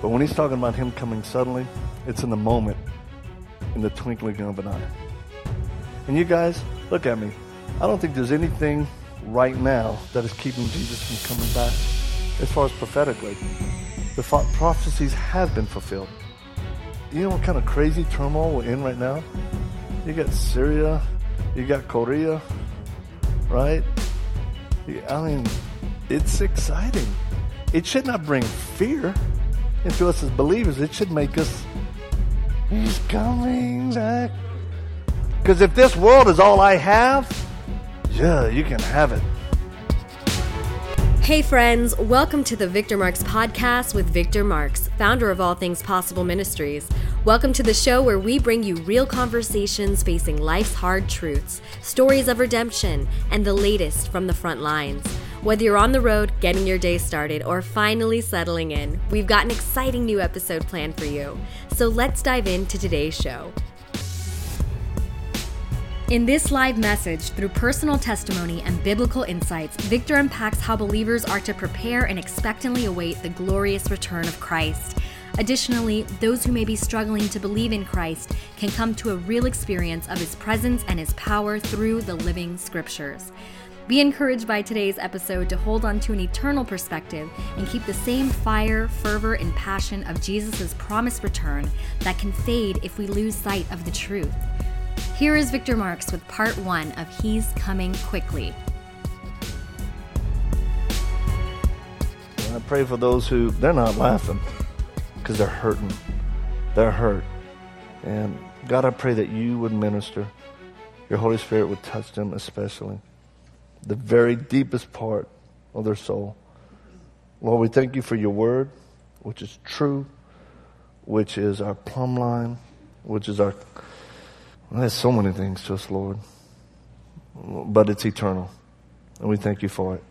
But when he's talking about him coming suddenly, it's in the moment, in the twinkling of an eye. And you guys, look at me. I don't think there's anything right now that is keeping Jesus from coming back as far as prophetically. The prophecies have been fulfilled. You know what kind of crazy turmoil we're in right now? You got Syria, you got Korea, right? I mean, it's exciting. It should not bring fear into us as believers. It should make us, He's coming back. Because if this world is all I have, yeah, you can have it. Hey, friends, welcome to the Victor Marx podcast with Victor Marx, founder of All Things Possible Ministries. Welcome to the show where we bring you real conversations facing life's hard truths, stories of redemption, and the latest from the front lines. Whether you're on the road, getting your day started, or finally settling in, we've got an exciting new episode planned for you. So let's dive into today's show. In this live message, through personal testimony and biblical insights, Victor unpacks how believers are to prepare and expectantly await the glorious return of Christ. Additionally, those who may be struggling to believe in Christ can come to a real experience of his presence and his power through the living scriptures. Be encouraged by today's episode to hold on to an eternal perspective and keep the same fire, fervor, and passion of Jesus' promised return that can fade if we lose sight of the truth. Here is Victor Marx with part one of He's Coming Quickly. I pray for those who, they're not laughing because they're hurting. They're hurt. And God, I pray that you would minister. Your Holy Spirit would touch them especially. The very deepest part of their soul. Lord, we thank you for your word, which is true, which is our plumb line, which is our there's so many things to us, Lord. But it's eternal. And we thank you for it.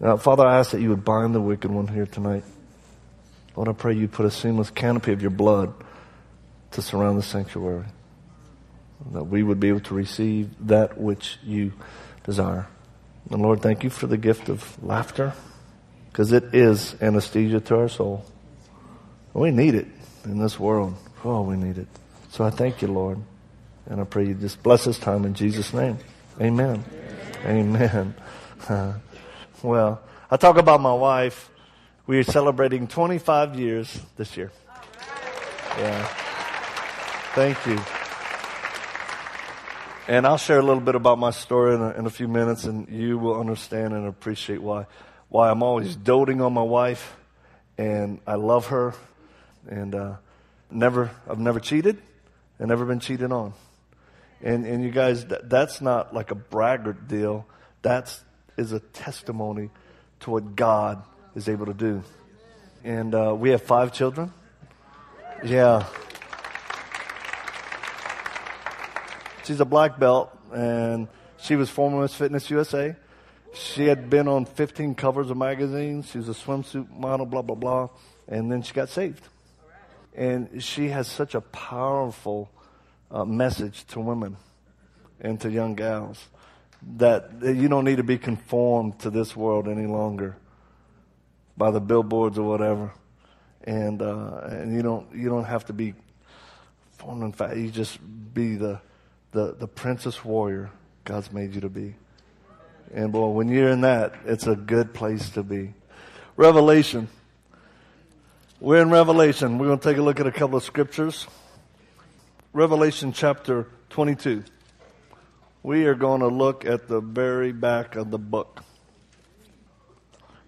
Now, Father, I ask that you would bind the wicked one here tonight. Lord, I pray you put a seamless canopy of your blood to surround the sanctuary. That we would be able to receive that which you desire. And Lord, thank you for the gift of laughter, because it is anesthesia to our soul. We need it in this world. Oh, we need it. So I thank you, Lord. And I pray you just bless this time in Jesus' name. Amen. Amen. Amen. well, I talk about my wife. We are celebrating 25 years this year. Yeah. Thank you. And I'll share a little bit about my story in a, in a few minutes, and you will understand and appreciate why why I'm always doting on my wife, and I love her, and uh, never I've never cheated, and never been cheated on. And, and you guys, that, that's not like a braggart deal. That's is a testimony to what God is able to do. And uh, we have five children. Yeah. She's a black belt, and she was former Miss Fitness USA. She had been on 15 covers of magazines. She was a swimsuit model, blah, blah, blah. And then she got saved. And she has such a powerful uh, message to women and to young gals that you don't need to be conformed to this world any longer by the billboards or whatever, and uh, and you don't you don't have to be formed fact. You just be the the the princess warrior God's made you to be. And boy, when you're in that, it's a good place to be. Revelation. We're in Revelation. We're going to take a look at a couple of scriptures. Revelation chapter 22. We are going to look at the very back of the book.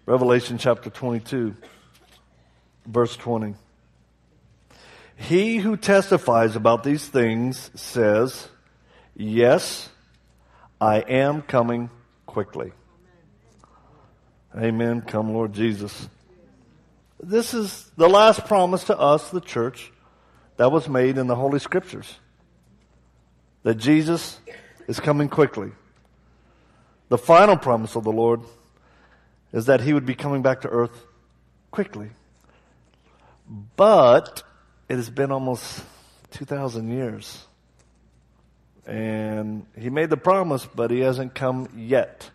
Revelation chapter 22, verse 20. He who testifies about these things says, Yes, I am coming quickly. Amen. Come, Lord Jesus. This is the last promise to us, the church, that was made in the Holy Scriptures. That Jesus is coming quickly. The final promise of the Lord is that He would be coming back to earth quickly. But it has been almost 2,000 years. And He made the promise, but He hasn't come yet.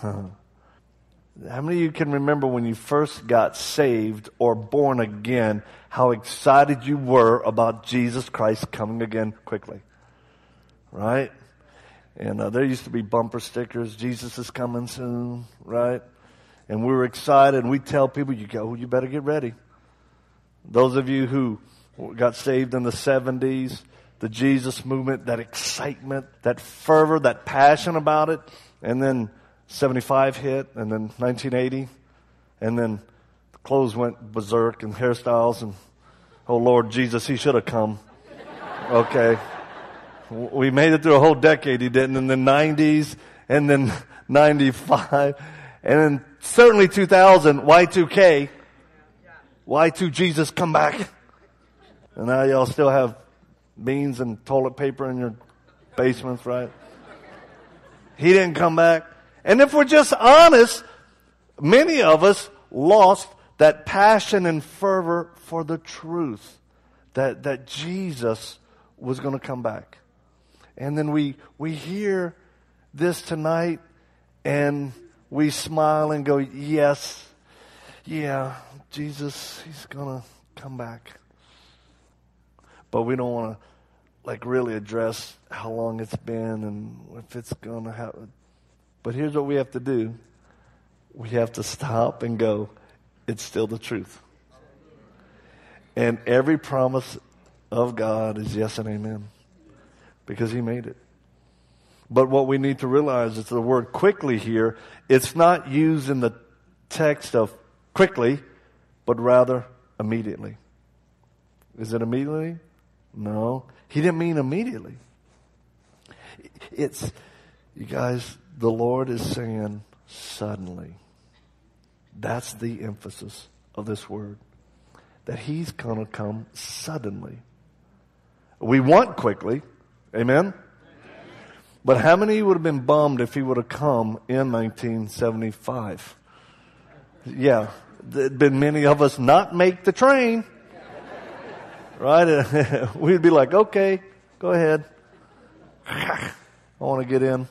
How many of you can remember when you first got saved or born again, how excited you were about Jesus Christ coming again quickly? Right? And uh, there used to be bumper stickers, Jesus is coming soon, right? And we were excited, and we tell people, you go, you better get ready. Those of you who got saved in the 70s, the Jesus movement, that excitement, that fervor, that passion about it, and then 75 hit, and then 1980, and then clothes went berserk and hairstyles, and oh Lord Jesus, he should have come. Okay. We made it through a whole decade, he didn't, in the 90s, and then 95, and then certainly 2000, Y2K, Y2 Jesus come back. And now y'all still have beans and toilet paper in your basements, right? He didn't come back. And if we're just honest, many of us lost that passion and fervor for the truth that, that Jesus was going to come back. And then we, we hear this tonight and we smile and go, yes, yeah, Jesus, he's going to come back. But we don't want to like really address how long it's been and if it's going to happen. But here's what we have to do we have to stop and go, it's still the truth. And every promise of God is yes and amen because He made it. But what we need to realize is the word quickly here, it's not used in the text of quickly, but rather immediately. Is it immediately? No. He didn't mean immediately. It's, you guys, the Lord is saying suddenly. That's the emphasis of this word. That He's going to come suddenly. We want quickly. Amen? But how many would have been bummed if He would have come in 1975? Yeah. There'd been many of us not make the train. Right? We'd be like, okay, go ahead. I want to get in.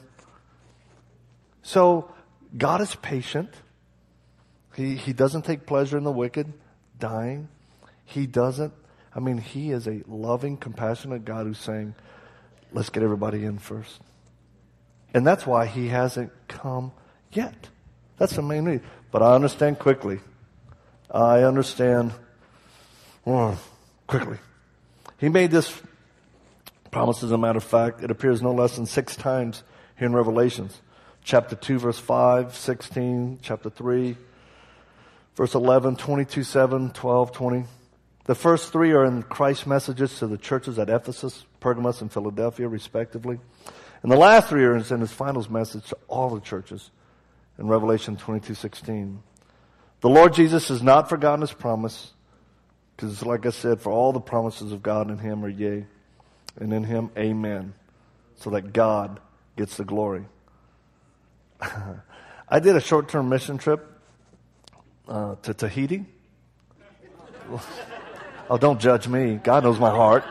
So God is patient. He, he doesn't take pleasure in the wicked dying. He doesn't. I mean, He is a loving, compassionate God who's saying, let's get everybody in first. And that's why He hasn't come yet. That's the main reason. But I understand quickly. I understand oh, quickly. He made this promise, as a matter of fact. It appears no less than six times here in Revelations chapter 2, verse 5, 16, chapter 3, verse 11, 22, 7, 12, 20. The first three are in Christ's messages to the churches at Ephesus, Pergamos, and Philadelphia, respectively. And the last three are in his final message to all the churches in Revelation 22, 16. The Lord Jesus has not forgotten his promise, because like I said, for all the promises of God in him are yea, and in him amen, so that God gets the glory. I did a short term mission trip uh, to Tahiti. oh, don't judge me. God knows my heart.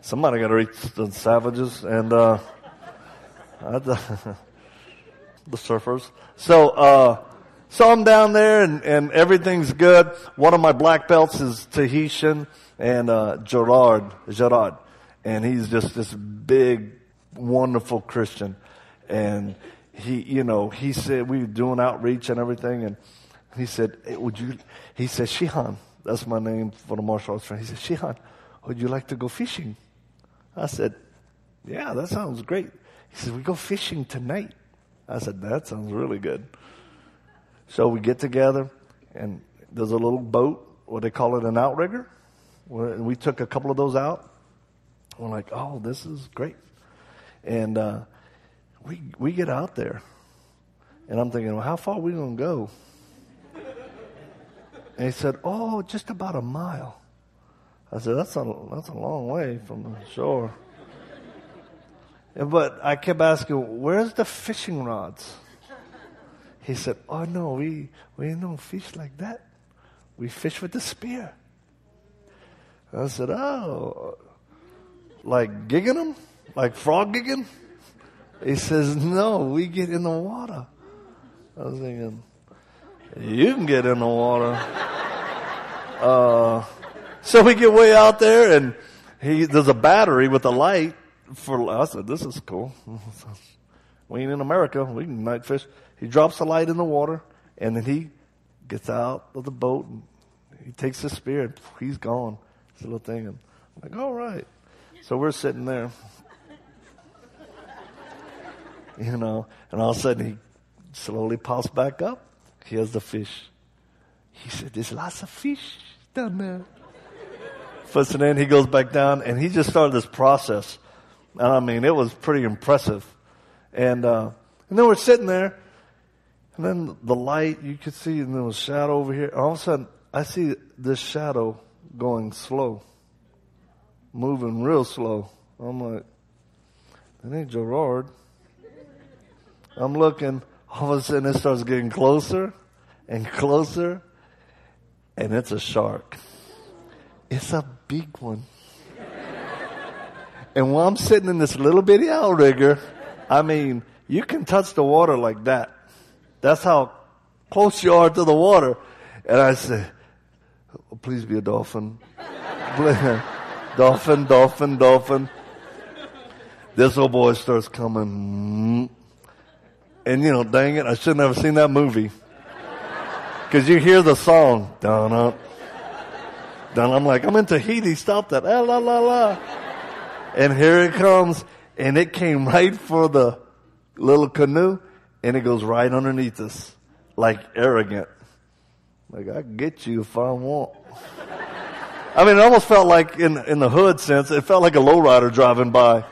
Somebody got to reach the savages and uh, the, surfers. So, uh, so I'm down there and, and everything's good. One of my black belts is Tahitian and uh, Gerard, Gerard, and he's just this big wonderful Christian. And he, you know, he said, we were doing outreach and everything. And he said, hey, would you, he said, Shihan, that's my name for the martial arts friend. He said, Shihan, would you like to go fishing? I said, yeah, that sounds great. He said, we go fishing tonight. I said, that sounds really good. So we get together and there's a little boat, what they call it, an outrigger. And we took a couple of those out. We're like, oh, this is great. And uh, we we get out there, and I'm thinking, well, how far are we going to go? And he said, oh, just about a mile. I said, that's a that's a long way from the shore. But I kept asking, where's the fishing rods? He said, oh no, we we don't fish like that. We fish with the spear. I said, oh, like gigging them? Like frog gigging? He says, no, we get in the water. I was thinking, you can get in the water. Uh, so we get way out there and he, there's a battery with a light for, I said, this is cool. we ain't in America. We can night fish. He drops the light in the water and then he gets out of the boat and he takes his spear and he's gone. This little thing. I'm like, all right. So we're sitting there. You know, and all of a sudden he slowly pops back up. Here's the fish. He said, There's lots of fish down there. Puts it in, he goes back down, and he just started this process. And I mean, it was pretty impressive. And, uh, and then we're sitting there, and then the light, you could see, and there was shadow over here. All of a sudden, I see this shadow going slow, moving real slow. I'm like, that ain't Gerard. I'm looking, all of a sudden it starts getting closer and closer, and it's a shark. It's a big one. and while I'm sitting in this little bitty outrigger, I mean, you can touch the water like that. That's how close you are to the water. And I said, oh, please be a dolphin. dolphin, dolphin, dolphin. This old boy starts coming. And you know, dang it, I should not have seen that movie. Cause you hear the song, dun up, dun. I'm like, I'm in Tahiti, stop that, ah, la la la. And here it comes, and it came right for the little canoe, and it goes right underneath us, like arrogant. Like, I get you if I want. I mean, it almost felt like in, in the hood sense, it felt like a lowrider driving by.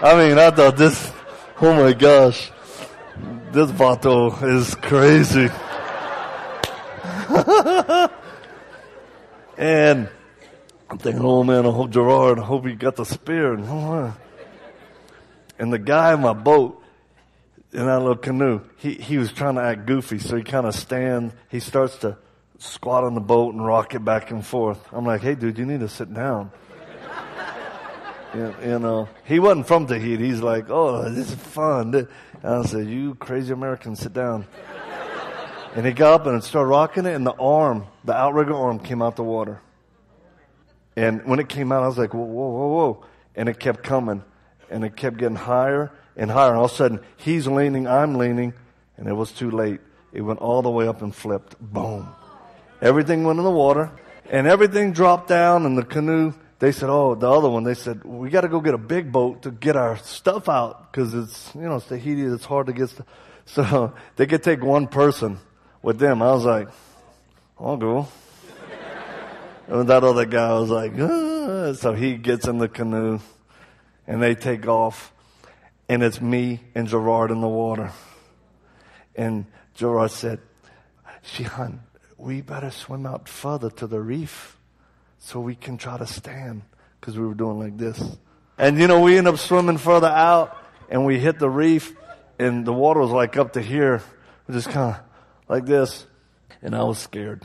I mean, I thought this, oh my gosh, this vato is crazy. and I'm thinking, oh man, I hope Gerard, I hope he got the spear. And, oh, and the guy in my boat, in that little canoe, he, he was trying to act goofy, so he kind of stands, he starts to squat on the boat and rock it back and forth. I'm like, hey dude, you need to sit down. You, you, know, he wasn't from Tahiti. He's like, oh, this is fun. And I said, you crazy American, sit down. and he got up and started rocking it, and the arm, the outrigger arm came out the water. And when it came out, I was like, whoa, whoa, whoa, whoa. And it kept coming, and it kept getting higher and higher. And all of a sudden, he's leaning, I'm leaning, and it was too late. It went all the way up and flipped. Boom. Everything went in the water, and everything dropped down, and the canoe they said, oh, the other one, they said, we got to go get a big boat to get our stuff out because it's, you know, it's Tahiti, it's hard to get stuff. So they could take one person with them. I was like, I'll go. and that other guy was like, ah. so he gets in the canoe and they take off and it's me and Gerard in the water. And Gerard said, Shihan, we better swim out further to the reef so we can try to stand because we were doing like this. And you know, we end up swimming further out and we hit the reef and the water was like up to here, We just kind of like this. And I was scared.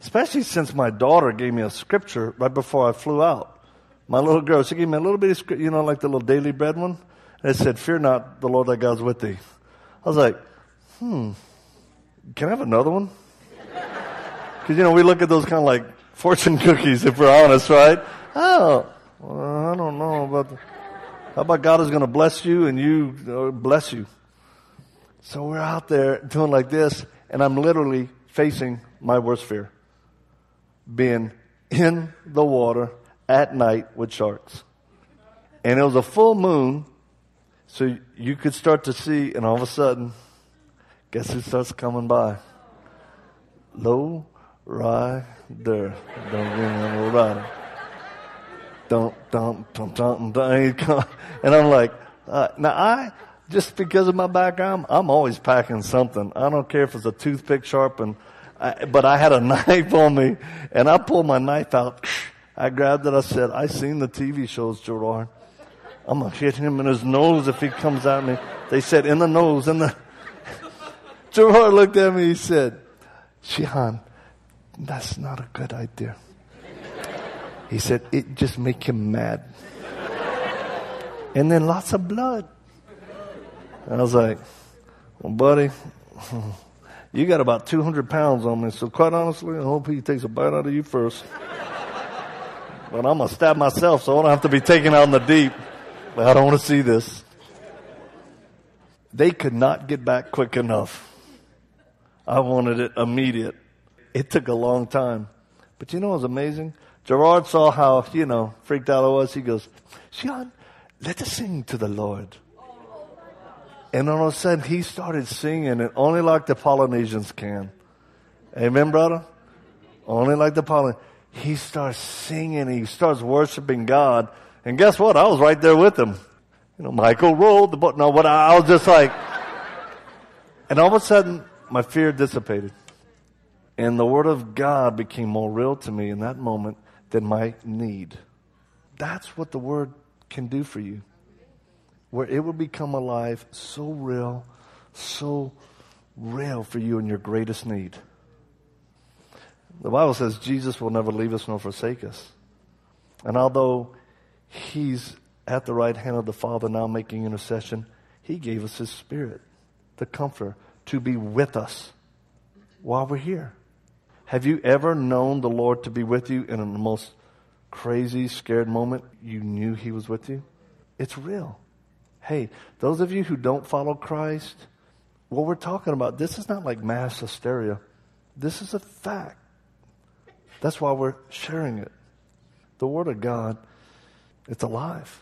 Especially since my daughter gave me a scripture right before I flew out. My little girl, she gave me a little bit script, you know, like the little daily bread one. And it said, Fear not, the Lord thy God is with thee. I was like, hmm, can I have another one? Because, you know, we look at those kind of like fortune cookies, if we're honest, right? Oh, well, I don't know about. The, how about God is going to bless you and you uh, bless you? So we're out there doing like this, and I'm literally facing my worst fear being in the water at night with sharks. And it was a full moon, so you could start to see, and all of a sudden, guess who starts coming by? Low rider. Don't get me rider. Don't, don't, don't, don't, don't. And I'm like, uh, now I, just because of my background, I'm always packing something. I don't care if it's a toothpick sharpened, I, but I had a knife on me, and I pulled my knife out. I grabbed it. I said, I seen the TV shows, Gerard. I'm gonna hit him in his nose if he comes at me. They said, in the nose, in the. Gerard looked at me. He said, Shihan, that's not a good idea. He said, it just make him mad. and then lots of blood. I was like, well, buddy, you got about 200 pounds on me, so quite honestly, I hope he takes a bite out of you first. But I'm going to stab myself, so I don't have to be taken out in the deep. But I don't want to see this. They could not get back quick enough. I wanted it immediate. It took a long time. But you know what was amazing? Gerard saw how, you know, freaked out I was. He goes, Shihan, let us sing to the Lord. And all of a sudden he started singing it only like the Polynesians can. Amen, brother? Only like the Polynesians. He starts singing, he starts worshiping God. And guess what? I was right there with him. You know, Michael rolled the boat. No, but I was just like, and all of a sudden my fear dissipated. And the Word of God became more real to me in that moment than my need. That's what the Word can do for you. Where it will become alive, so real, so real for you in your greatest need. The Bible says Jesus will never leave us nor forsake us. And although He's at the right hand of the Father now making intercession, He gave us His Spirit, the Comforter, to be with us while we're here. Have you ever known the Lord to be with you in the most crazy, scared moment? You knew He was with you? It's real. Hey, those of you who don't follow Christ, what we're talking about, this is not like mass hysteria. This is a fact. That's why we're sharing it. The Word of God, it's alive.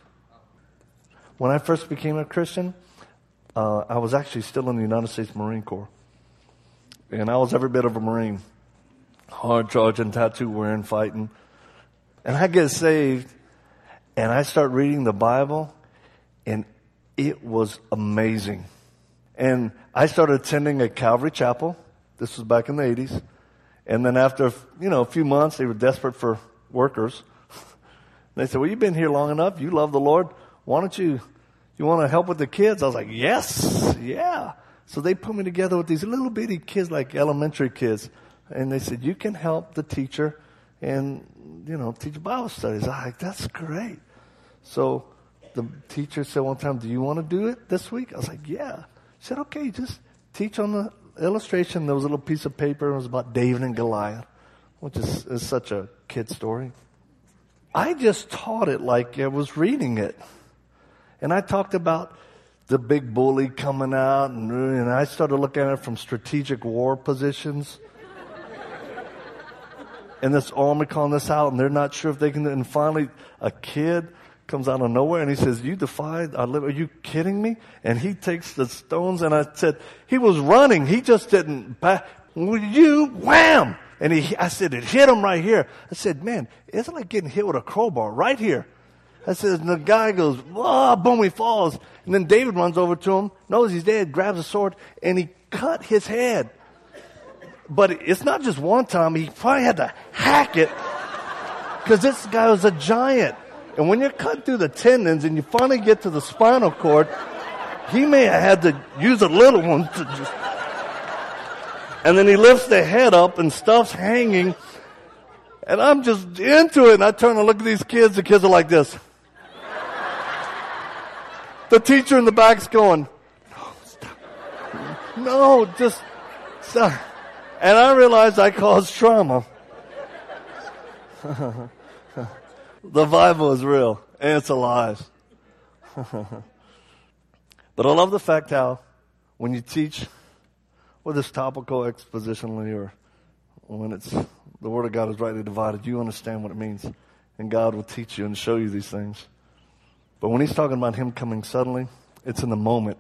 When I first became a Christian, uh, I was actually still in the United States Marine Corps. And I was every bit of a Marine. Hard charging, tattoo wearing, fighting. And I get saved and I start reading the Bible and it was amazing. And I started attending a Calvary chapel. This was back in the 80s. And then after, you know, a few months, they were desperate for workers. they said, well, you've been here long enough. You love the Lord. Why don't you you want to help with the kids? I was like, yes, yeah. So they put me together with these little bitty kids, like elementary kids. And they said, you can help the teacher and, you know, teach Bible studies. I was like, that's great. So the teacher said one time, do you want to do it this week? I was like, yeah. She said, okay, just teach on the illustration. There was a little piece of paper. It was about David and Goliath, which is, is such a kid story. I just taught it like I was reading it. And I talked about the big bully coming out, and, and I started looking at it from strategic war positions. and this army calling this out, and they're not sure if they can. And finally, a kid comes out of nowhere and he says, "You defied I live. Are you kidding me?" And he takes the stones, and I said, "He was running. He just didn't back." You wham! And he, I said, it hit him right here. I said, man, it's like getting hit with a crowbar right here. I says, and the guy goes, oh, boom, he falls. And then David runs over to him, knows he's dead, grabs a sword, and he cut his head. But it's not just one time, he probably had to hack it because this guy was a giant. And when you're cut through the tendons and you finally get to the spinal cord, he may have had to use a little one to just. And then he lifts the head up and stuff's hanging. And I'm just into it. And I turn and look at these kids. The kids are like this. The teacher in the back's going, no, stop. No, just stop. And I realized I caused trauma. the Bible is real and it's alive. but I love the fact how when you teach with this topical expositionally or when it's the Word of God is rightly divided, you understand what it means. And God will teach you and show you these things. But when he's talking about him coming suddenly, it's in the moment,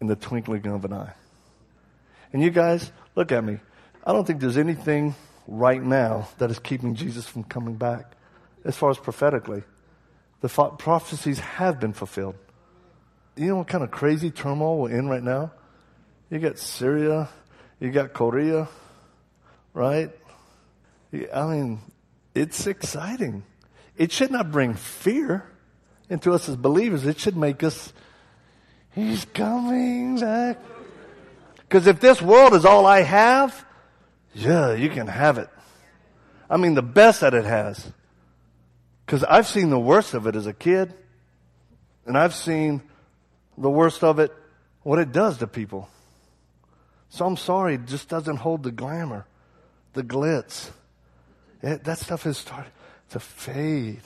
in the twinkling of an eye. And you guys, look at me. I don't think there's anything right now that is keeping Jesus from coming back, as far as prophetically. The prophecies have been fulfilled. You know what kind of crazy turmoil we're in right now? You got Syria, you got Korea, right? I mean, it's exciting. It should not bring fear into us as believers, it should make us, He's coming back. Because if this world is all I have, yeah, you can have it. I mean, the best that it has. Because I've seen the worst of it as a kid. And I've seen the worst of it, what it does to people. So I'm sorry, it just doesn't hold the glamour, the glitz. It, that stuff has started to fade.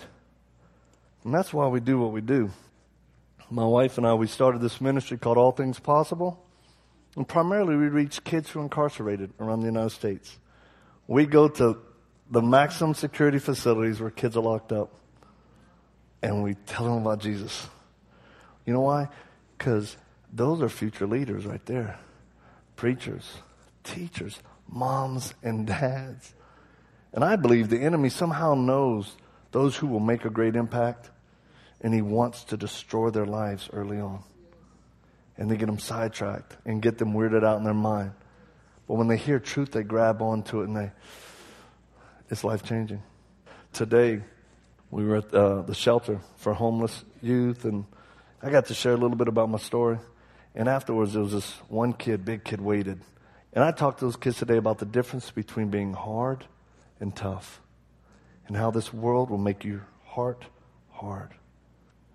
And that's why we do what we do. My wife and I, we started this ministry called All Things Possible. And primarily we reach kids who are incarcerated around the United States. We go to the maximum security facilities where kids are locked up and we tell them about Jesus. You know why? Because those are future leaders right there preachers, teachers, moms, and dads. And I believe the enemy somehow knows those who will make a great impact, and he wants to destroy their lives early on. And they get them sidetracked and get them weirded out in their mind. But when they hear truth, they grab onto it and they, it's life changing. Today, we were at uh, the shelter for homeless youth, and I got to share a little bit about my story. And afterwards, there was this one kid, big kid, waited. And I talked to those kids today about the difference between being hard and tough, and how this world will make your heart hard.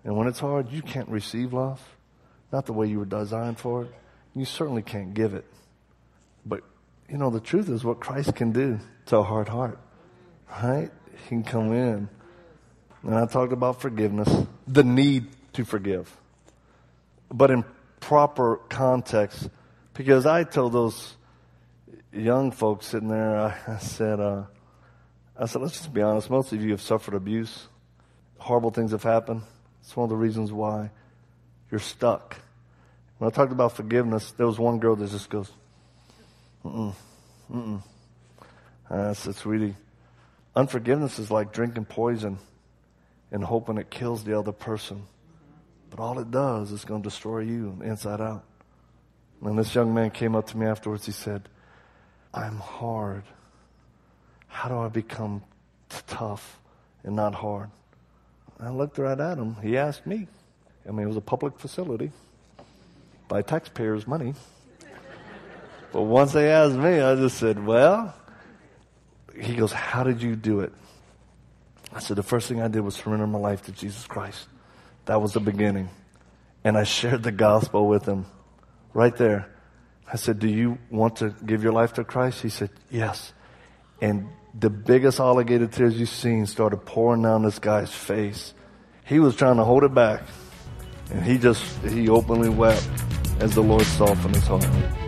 And when it's hard, you can't receive love, not the way you were designed for it. You certainly can't give it. But, you know, the truth is what Christ can do to a hard heart, right? He can come in. And I talked about forgiveness, the need to forgive. But in proper context, because I told those young folks sitting there, I, I said, uh, I said, let's just be honest. Most of you have suffered abuse. Horrible things have happened. It's one of the reasons why you're stuck. When I talked about forgiveness, there was one girl that just goes, mm-mm, mm-mm. Sweetie, unforgiveness is like drinking poison and hoping it kills the other person. But all it does is going to destroy you inside out. And this young man came up to me afterwards. He said, I'm hard. How do I become t- tough and not hard? I looked right at him. He asked me. I mean, it was a public facility by taxpayers' money. but once they asked me, I just said, Well, he goes, How did you do it? I said, The first thing I did was surrender my life to Jesus Christ. That was the beginning. And I shared the gospel with him right there. I said, Do you want to give your life to Christ? He said, Yes. And the biggest alligator tears you've seen started pouring down this guy's face. He was trying to hold it back. And he just, he openly wept as the Lord softened his heart.